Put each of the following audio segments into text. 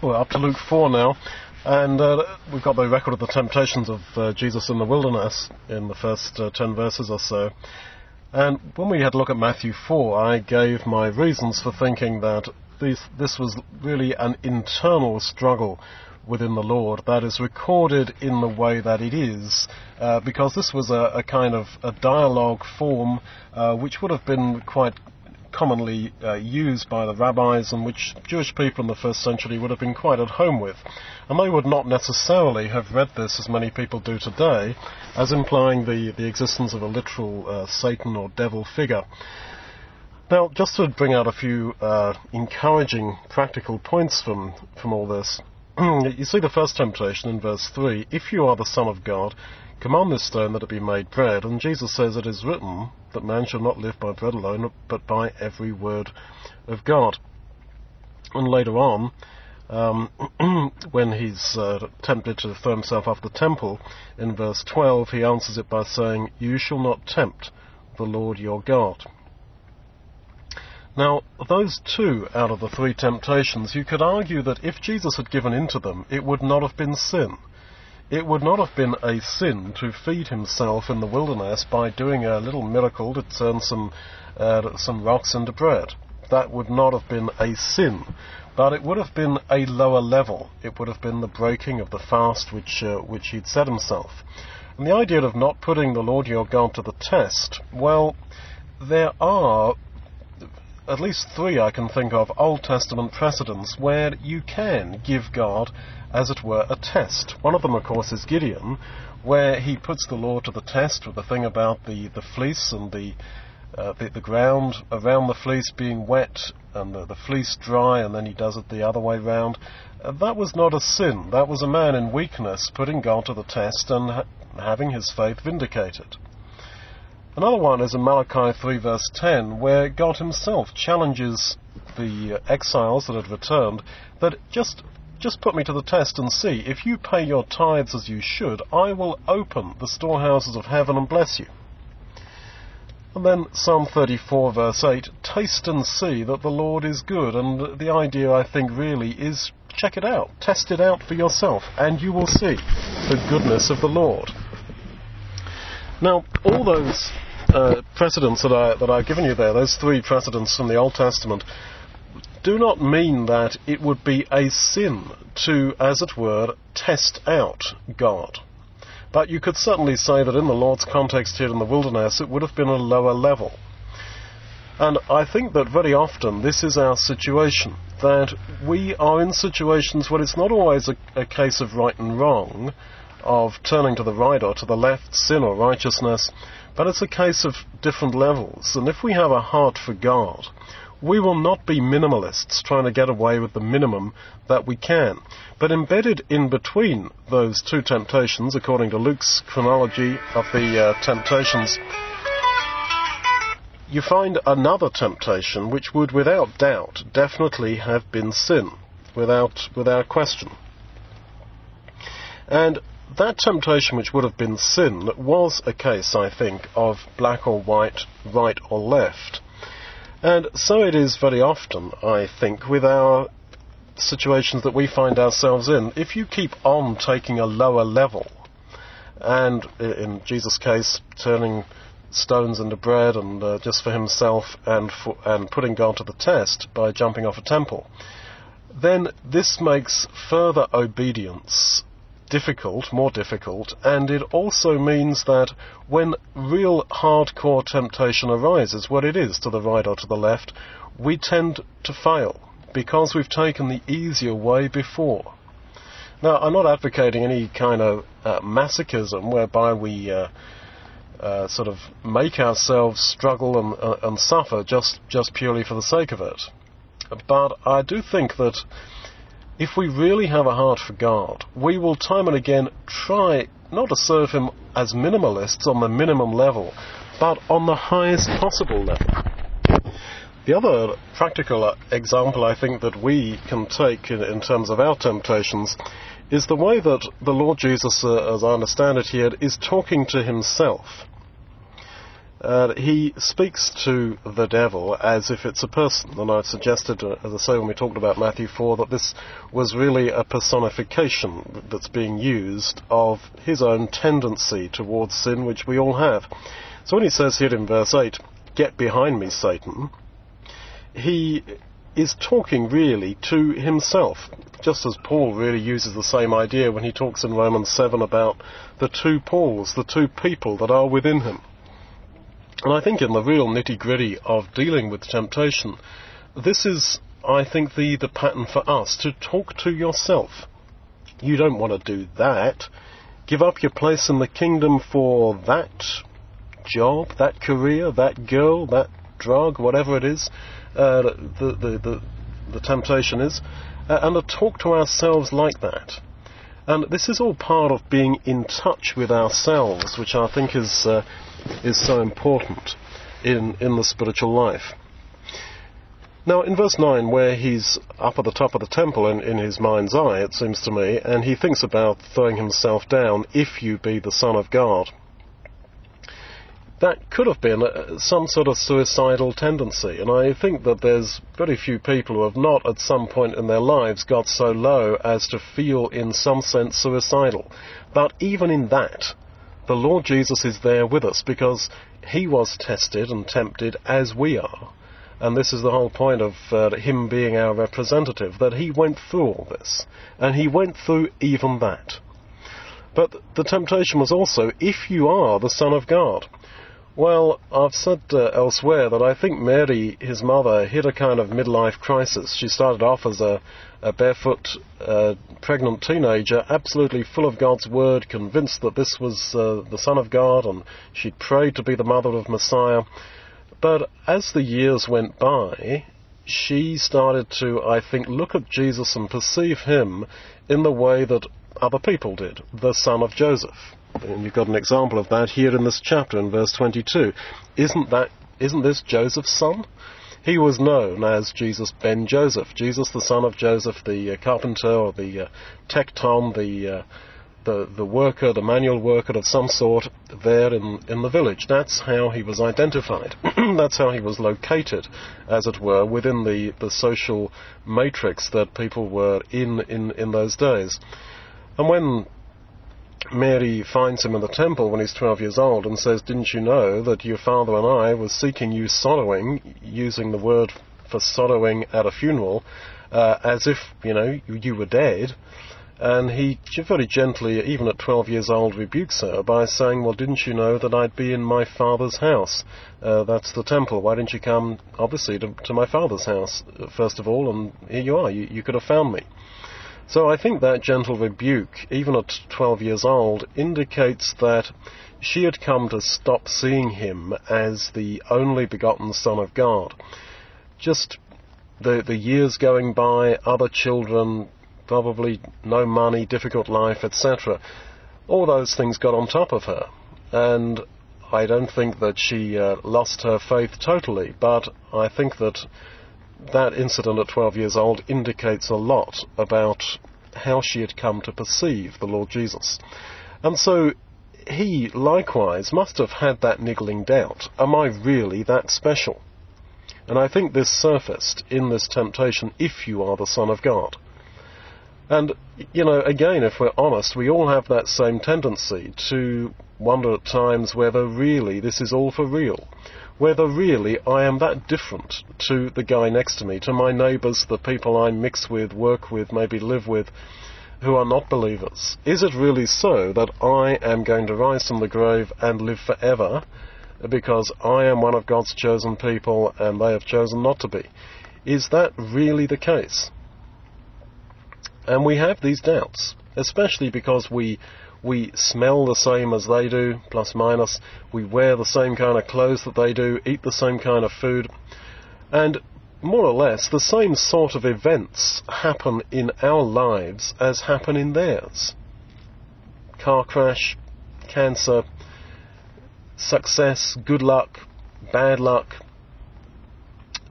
We're up to Luke 4 now, and uh, we've got the record of the temptations of uh, Jesus in the wilderness in the first uh, 10 verses or so. And when we had a look at Matthew 4, I gave my reasons for thinking that this, this was really an internal struggle within the Lord that is recorded in the way that it is, uh, because this was a, a, kind of a dialogue form uh, which would have been quite commonly uh, used by the rabbis and which Jewish people in the first century would have been quite at home with. And they would not necessarily have read this as many people do today as implying the, the existence of a literal uh, Satan or devil figure. Now, just to bring out a few uh, encouraging practical points from, from all this, you see the first temptation in verse 3 If you are the Son of God, command this stone that it be made bread. And Jesus says it is written that man shall not live by bread alone, but by every word of God. And later on, um, when he's uh, tempted to throw himself off the temple, in verse 12, he answers it by saying, You shall not tempt the Lord your God. Now, those two out of the three temptations, you could argue that if Jesus had given in to them, it would not have been sin. It would not have been a sin to feed himself in the wilderness by doing a little miracle to turn some, uh, some rocks into bread. That would not have been a sin, but it would have been a lower level. It would have been the breaking of the fast which, uh, which he'd set himself. And the idea of not putting the Lord your God to the test, well, there are at least three I can think of Old Testament precedents where you can give God, as it were, a test. One of them, of course, is Gideon, where he puts the law to the test with the thing about the, the fleece and the, uh, the, the ground around the fleece being wet and the, the fleece dry, and then he does it the other way round. Uh, that was not a sin. That was a man in weakness putting God to the test and ha- having his faith vindicated. Another one is in Malachi 3 verse 10, where God himself challenges the exiles that had returned that just just put me to the test and see. If you pay your tithes as you should, I will open the storehouses of heaven and bless you. And then Psalm 34 verse 8, taste and see that the Lord is good. And the idea, I think, really is check it out. Test it out for yourself, and you will see the goodness of the Lord. Now, all those uh, precedents that, I, that I've given you there, those three precedents from the Old Testament, do not mean that it would be a sin to, as it were, test out God. But you could certainly say that in the Lord's context here in the wilderness, it would have been a lower level. And I think that very often this is our situation, that we are in situations where it's not always a, a case of right and wrong, of turning to the right or to the left, sin or righteousness, but it's a case of different levels. And if we have a heart for God, we will not be minimalists trying to get away with the minimum that we can. But embedded in between those two temptations, according to Luke's chronology of the uh, temptations, you find another temptation which would without doubt definitely have been sin, without, without question. And that temptation which would have been sin was a case, I think, of black or white, right or left. And so it is very often, I think, with our situations that we find ourselves in. If you keep on taking a lower level, and in Jesus' case, turning stones into bread and uh, just for himself and, for, and putting God to the test by jumping off a temple, then this makes further obedience difficult, more difficult, and it also means that when real hardcore temptation arises, what it is to the right or to the left, we tend to fail because we've taken the easier way before. Now, I'm not advocating any kind of uh, masochism whereby we uh, uh, sort of make ourselves struggle and, uh, and suffer just, just purely for the sake of it. But I do think that if we really have a heart for God, we will time and again try not to serve Him as minimalists on the minimum level, but on the highest possible level. The other practical example I think that we can take in, in terms of our temptations is the way that the Lord Jesus, uh, as I understand it here, is talking to Himself. Uh, he speaks to the devil as if it's a person, and I've suggested, uh, as I say, when we talked about Matthew 4, that this was really a personification that's being used of his own tendency towards sin, which we all have. So when he says here in verse 8, Get behind me, Satan, he is talking really to himself, just as Paul really uses the same idea when he talks in Romans 7 about the two Pauls, the two people that are within him. And I think in the real nitty gritty of dealing with temptation, this is, I think, the, the pattern for us to talk to yourself. You don't want to do that. Give up your place in the kingdom for that job, that career, that girl, that drug, whatever it is, uh, the, the, the, the, temptation is, uh, and to talk to ourselves like that. And this is all part of being in touch with ourselves, which I think is uh, is so important in, in the spiritual life. Now, in verse 9, where he's up at the top of the temple in, in his mind's eye, it seems to me, and he thinks about throwing himself down, if you be the Son of God, that could have been uh, some sort of suicidal tendency. And I think that there's very few people who have not, at some point in their lives, got so low as to feel, in some sense, suicidal. But even in that, the Lord Jesus is there with us because he was tested and tempted as we are. And this is the whole point of uh, him being our representative, that he went through all this. And he went through even that. But the temptation was also, if you are the Son of God. Well, I've said uh, elsewhere that I think Mary, his mother, hit a kind of midlife crisis. She started off as a, a barefoot, uh, pregnant teenager, absolutely full of God's word, convinced that this was uh, the Son of God, and she prayed to be the mother of Messiah. But as the years went by, she started to, I think, look at Jesus and perceive him in the way that other people did, the son of Joseph. And you've got an example of that here in this chapter in verse 22. Isn't that, isn't this Joseph's son? He was known as Jesus ben Joseph, Jesus the son of Joseph, the uh, carpenter or the uh, tekton, the, uh, the, the worker, the manual worker of some sort there in, in the village. That's how he was identified. That's how he was located, as it were, within the, the social matrix that people were in, in, in those days. And when Mary finds him in the temple when he's 12 years old and says, Didn't you know that your father and I were seeking you sorrowing, using the word for sorrowing at a funeral, uh, as if, you know, you were dead? And he very gently, even at 12 years old, rebukes her by saying, Well, didn't you know that I'd be in my father's house? Uh, that's the temple. Why didn't you come, obviously, to, to, my father's house, first of all? And here you are. You, you could have found me. So I think that gentle rebuke, even at 12 years old, indicates that she had come to stop seeing him as the only begotten Son of God. Just the, the years going by, other children, probably no money, difficult life, etc. All those things got on top of her. And I don't think that she uh, lost her faith totally, but I think that that incident at 12 years old indicates a lot about how she had come to perceive the Lord Jesus. And so he likewise must have had that niggling doubt Am I really that special? And I think this surfaced in this temptation if you are the Son of God. And, you know, again, if we're honest, we all have that same tendency to wonder at times whether really this is all for real whether really I am that different to the guy next to me, to my neighbours, the people I mix with, work with, maybe live with, who are not believers? Is it really so that I am going to rise from the grave and live forever because I am one of God's chosen people and they have chosen not to be? Is that really the case? And we have these doubts, especially because we we smell the same as they do, plus minus. We wear the same kind of clothes that they do, eat the same kind of food. And more or less, the same sort of events happen in our lives as happen in theirs. Car crash, cancer, success, good luck, bad luck,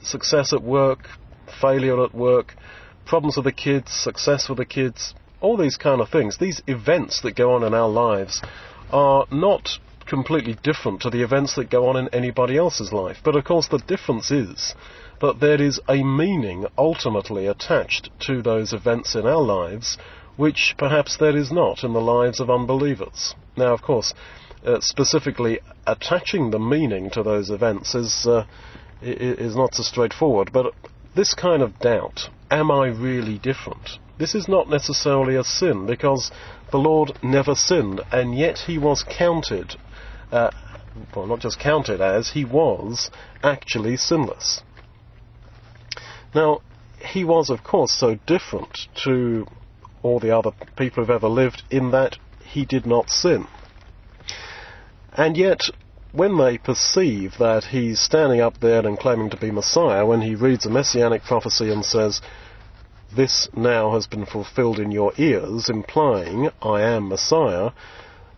success at work, failure at work, problems with the kids, success with the kids, all these kind of things, these events that go on in our lives, are not completely different to the events that go on in anybody else's life. But of course, the difference is that there is a meaning ultimately attached to those events in our lives, which perhaps there is not in the lives of unbelievers. Now, of course, uh, specifically attaching the meaning to those events is uh, is not so straightforward. But this kind of doubt, am I really different? This is not necessarily a sin because the Lord never sinned, and yet he was counted, uh, well, not just counted as, he was actually sinless. Now, he was, of course, so different to all the other people who've ever lived in that he did not sin. And yet, when they perceive that he's standing up there and claiming to be Messiah, when he reads a messianic prophecy and says, This now has been fulfilled in your ears, implying, I am Messiah,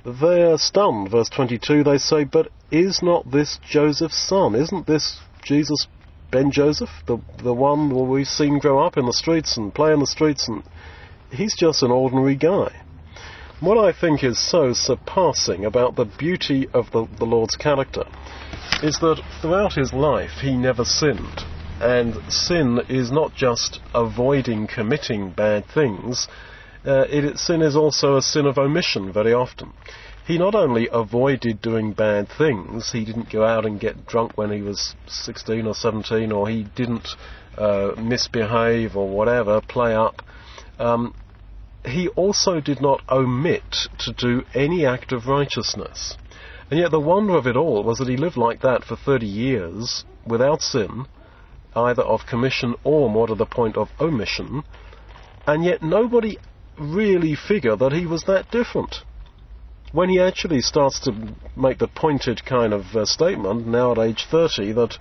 they're stunned. Verse 22, they say, But is not this Joseph's son? Isn't this Jesus Ben Joseph, the the one we've seen grow up in the streets and play in the streets, and he's just an ordinary guy. What I think is so surpassing about the beauty of the, the Lord's character is that throughout his life he never sinned. And sin is not just avoiding committing bad things, uh, it, sin is also a sin of omission very often. He not only avoided doing bad things, he didn't go out and get drunk when he was 16 or 17, or he didn't uh, misbehave or whatever, play up. Um, he also did not omit to do any act of righteousness. And yet the wonder of it all was that he lived like that for 30 years without sin, either of commission or, more to the point, of omission, and yet nobody really figured that he was that different. When he actually starts to make the pointed kind of uh, statement, now at age 30, that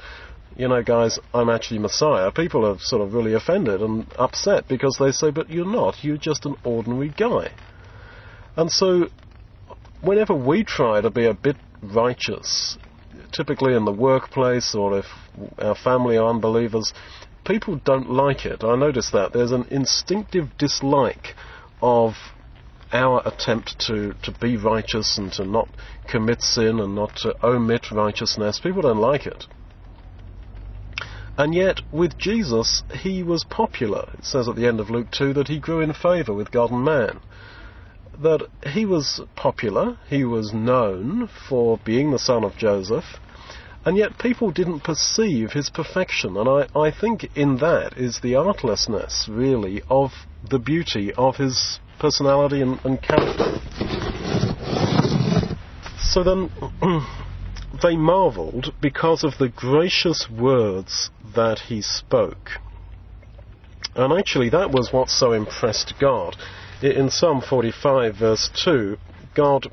you know, guys, I'm actually Messiah, people are sort of really offended and upset because they say, but you're not, you're just an ordinary guy. And so, whenever we try to be a bit righteous, typically in the workplace or if our family are unbelievers, people don't like it. I notice that. There's an instinctive dislike of our attempt to, to be righteous and to not commit sin and not to omit righteousness. People don't like it. And yet, with Jesus, he was popular. It says at the end of Luke 2 that he grew in favour with God and man. That he was popular, he was known for being the son of Joseph, and yet people didn't perceive his perfection. And I, I think in that is the artlessness, really, of the beauty of his personality and, and character. So then. they marvelled because of the gracious words that he spoke. And actually, that was what so impressed God. In Psalm 45, verse 2, God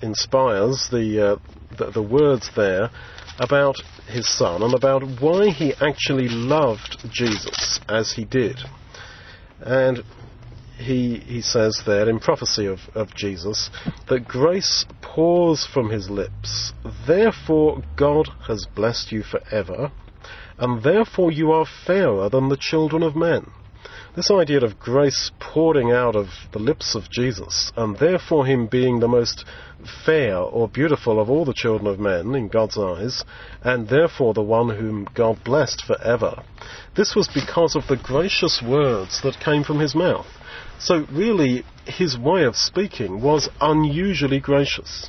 inspires the, uh, the, the words there about his son and about why he actually loved Jesus as he did. And he, he says there in prophecy of, of Jesus that grace pours from his lips. Therefore God has blessed you forever, and therefore you are fairer than the children of men. This idea of grace pouring out of the lips of Jesus, and therefore him being the most fair or beautiful of all the children of men in God's eyes, and therefore the one whom God blessed forever. This was because of the gracious words that came from his mouth. So really, his way of speaking was unusually gracious.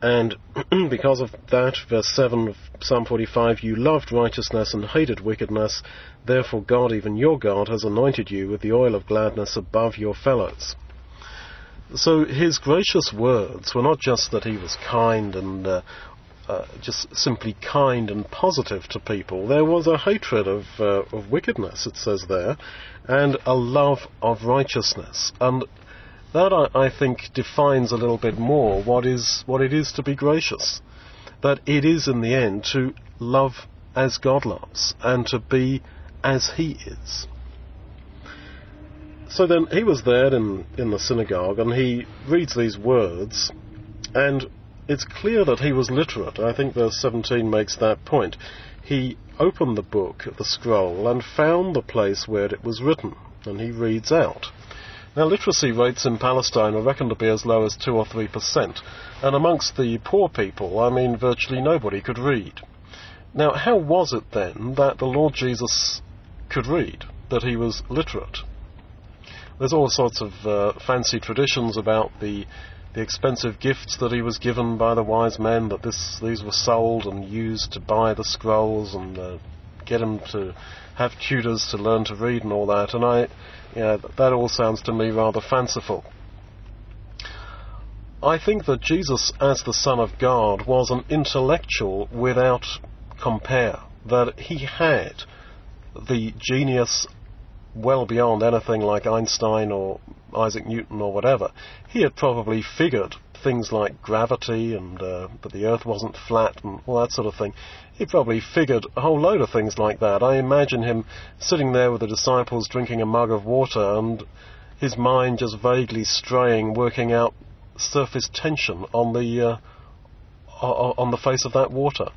And because of that, verse 7 of Psalm 45, you loved righteousness and hated wickedness, therefore God, even your God, has anointed you with the oil of gladness above your fellows. So his gracious words were not just that he was kind and uh, uh, just simply kind and positive to people. There was a hatred of, uh, of wickedness, it says there, and a love of righteousness. And that, I, I think, defines a little bit more what is what it is to be gracious. That it is, in the end, to love as God loves and to be as He is. So then he was there in, in the synagogue and he reads these words and it's clear that he was literate. I think verse 17 makes that point. He opened the book, the scroll, and found the place where it was written, and he reads out. Now, literacy rates in Palestine are reckoned to be as low as 2 or 3%, and amongst the poor people, I mean, virtually nobody could read. Now, how was it then that the Lord Jesus could read, that he was literate? There's all sorts of uh, fancy traditions about the the expensive gifts that he was given by the wise men, that this, these were sold and used to buy the scrolls and uh, get him to have tutors to learn to read and all that. And I, yeah, that all sounds to me rather fanciful. I think that Jesus, as the Son of God, was an intellectual without compare. That he had the genius well beyond anything like Einstein or Isaac Newton or whatever. He had probably figured things like gravity and uh, that the Earth wasn't flat and all that sort of thing. He probably figured a whole load of things like that. I imagine him sitting there with the disciples drinking a mug of water and his mind just vaguely straying, working out surface tension on the uh, on the face of that water.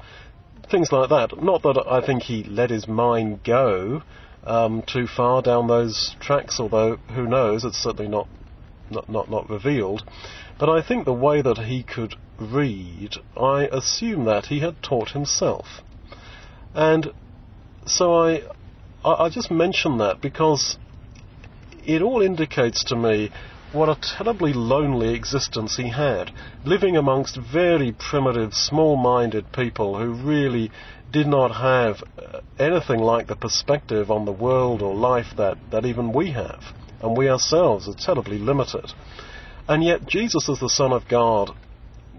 Things like that. Not that I think he let his mind go um, too far down those tracks, although who knows, it's certainly not, not, not, not revealed. But I think the way that he could read, I assume that he had taught himself. And so I, I, just mention that because it all indicates to me what a terribly lonely existence he had, living amongst very primitive, small-minded people who really did not have uh, anything like the perspective on the world or life that, that even we have. And we ourselves are terribly limited. And yet, Jesus, as the Son of God,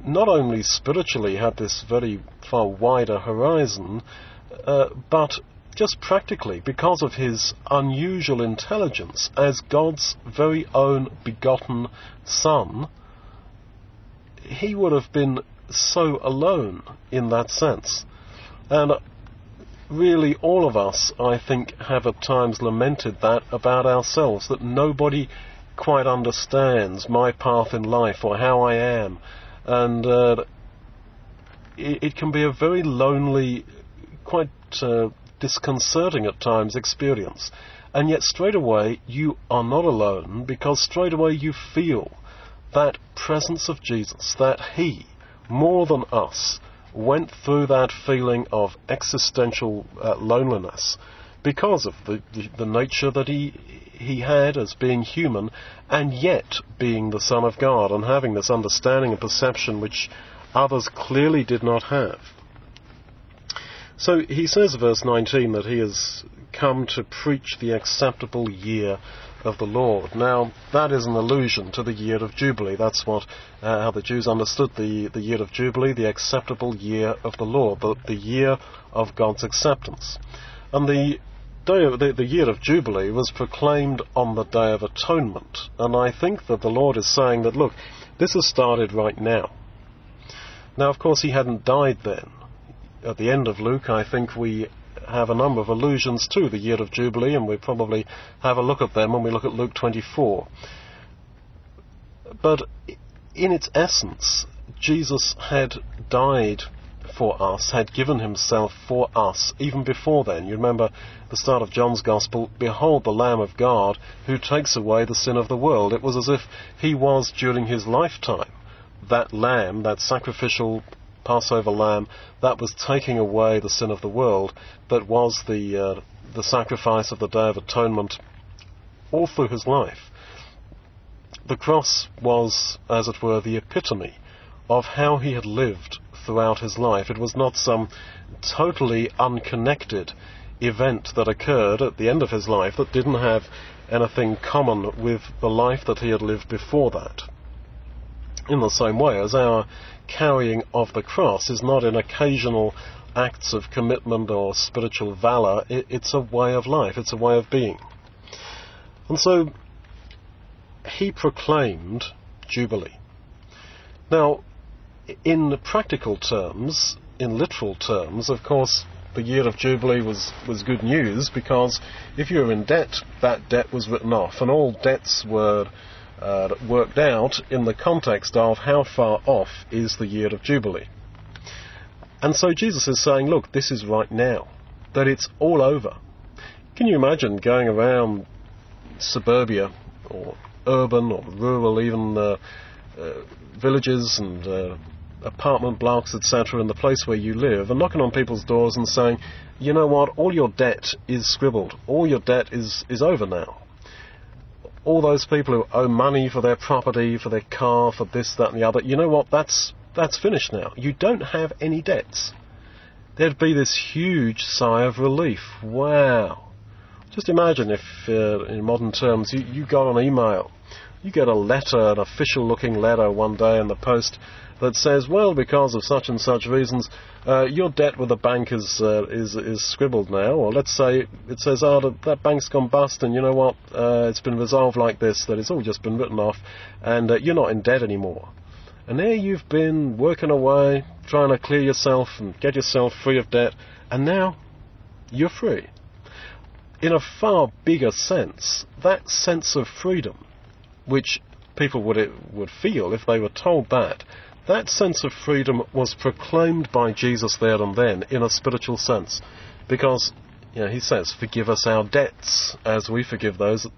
not only spiritually had this very far wider horizon, uh, but just practically, because of his unusual intelligence as God's very own begotten Son, he would have been so alone in that sense. And really, all of us, I think, have at times lamented that about ourselves, that nobody quite understands my path in life or how I am. And uh, it, it, can be a very lonely, quite uh, disconcerting at times experience. And yet, straight away, you are not alone because straight away you feel that presence of Jesus, that He, more than us, went through that feeling of existential uh, loneliness because of the, the, the, nature that he, he had as being human and yet being the Son of God and having this understanding and perception which others clearly did not have. So he says, verse 19, that he has come to preach the acceptable year of the Lord. Now, that is an allusion to the year of Jubilee. That's what uh, how the Jews understood the, the year of Jubilee, the acceptable year of the Lord, the, the year of God's acceptance. And the day of, the, the year of Jubilee was proclaimed on the Day of Atonement. And I think that the Lord is saying that, look, this has started right now. Now, of course, he hadn't died then. At the end of Luke, I think we have a number of allusions to the year of Jubilee, and we probably have a look at them when we look at Luke 24. But in its essence, Jesus had died for us, had given himself for us, even before then. You remember the start of John's Gospel, Behold the Lamb of God who takes away the sin of the world. It was as if he was, during his lifetime, that lamb, that sacrificial Passover lamb that was taking away the sin of the world, that was the, uh, the sacrifice of the Day of Atonement all through his life. The cross was, as it were, the epitome of how he had lived throughout his life. It was not some totally unconnected event that occurred at the end of his life that didn't have anything common with the life that he had lived before that. In the same way as our carrying of the cross is not in occasional acts of commitment or spiritual valor, it, it's a way of life, it's a way of being. And so he proclaimed Jubilee. Now, in practical terms, in literal terms, of course, the year of Jubilee was, was good news because if you were in debt, that debt was written off, and all debts were uh, worked out in the context of how far off is the year of Jubilee. And so Jesus is saying, look, this is right now, that it's all over. Can you imagine going around suburbia or urban or rural, even uh, uh, villages and uh, apartment blocks, etc., in the place where you live, and knocking on people's doors and saying, you know what, all your debt is scribbled, all your debt is, is over now. All those people who owe money for their property, for their car, for this, that, and the other, you know what, that's, that's finished now. You don't have any debts. There'd be this huge sigh of relief. Wow. Just imagine if, uh, in modern terms, you, you got an email, you get a letter, an official looking letter one day in the post that says, well, because of such and such reasons, uh, your debt with the bank is, uh, is, is scribbled now. Or let's say it says, oh, that, bank's gone bust, and you know what? Uh, it's been resolved like this, that it's all just been written off, and uh, you're not in debt anymore. And there you've been working away, trying to clear yourself and get yourself free of debt, and now you're free. In a far bigger sense, that sense of freedom, which people would would feel if they were told that that sense of freedom was proclaimed by Jesus there and then in a spiritual sense. Because, you know, he says, forgive us our debts as we forgive those that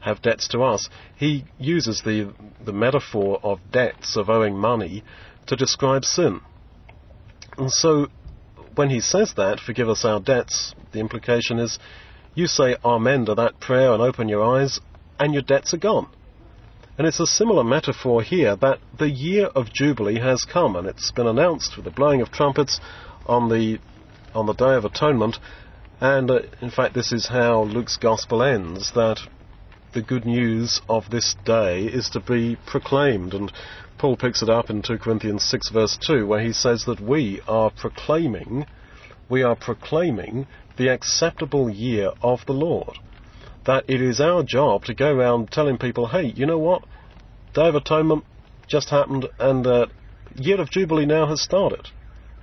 have debts to us. He uses the, the metaphor of debts, of owing money, to describe sin. And so, when he says that, forgive us our debts, the implication is, you say amen to that prayer and open your eyes, and your debts are gone. And it's a similar metaphor here that the year of Jubilee has come, and it's been announced with the blowing of trumpets on the on the Day of Atonement. And uh, in fact, this is how Luke's Gospel ends: that the good news of this day is to be proclaimed. And Paul picks it up in 2 Corinthians 6 verse 2, where he says that we are proclaiming, we are proclaiming the acceptable year of the Lord that it is our job to go around telling people, hey, you know what? Day of Atonement just happened and uh, Year of Jubilee now has started.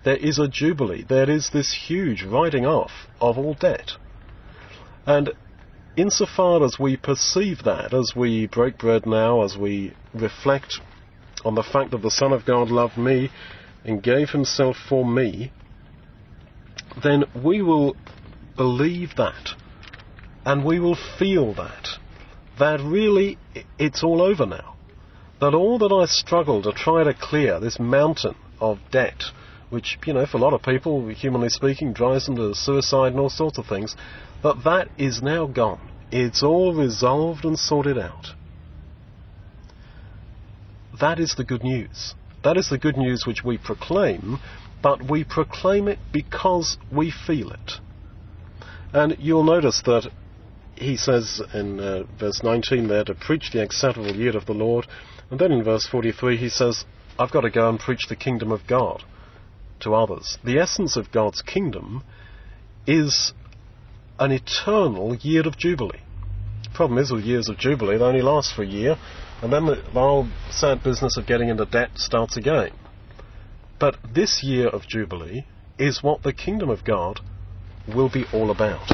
There is a Jubilee. There is this huge writing off of all debt. And insofar as we perceive that, as we break bread now, as we reflect on the fact that the Son of God loved me and gave himself for me, then we will believe that and we will feel that. That really it's all over now. That all that I struggle to try to clear, this mountain of debt, which, you know, for a lot of people, humanly speaking, drives them to suicide and all sorts of things, that that is now gone. It's all resolved and sorted out. That is the good news. That is the good news which we proclaim, but we proclaim it because we feel it. And you'll notice that he says in uh, verse 19 there to preach the acceptable year of the Lord. And then in verse 43 he says, I've got to go and preach the kingdom of God to others. The essence of God's kingdom is an eternal year of Jubilee. Problem is with years of Jubilee, they only last for a year, and then the, the whole sad business of getting into debt starts again. But this year of Jubilee is what the kingdom of God will be all about.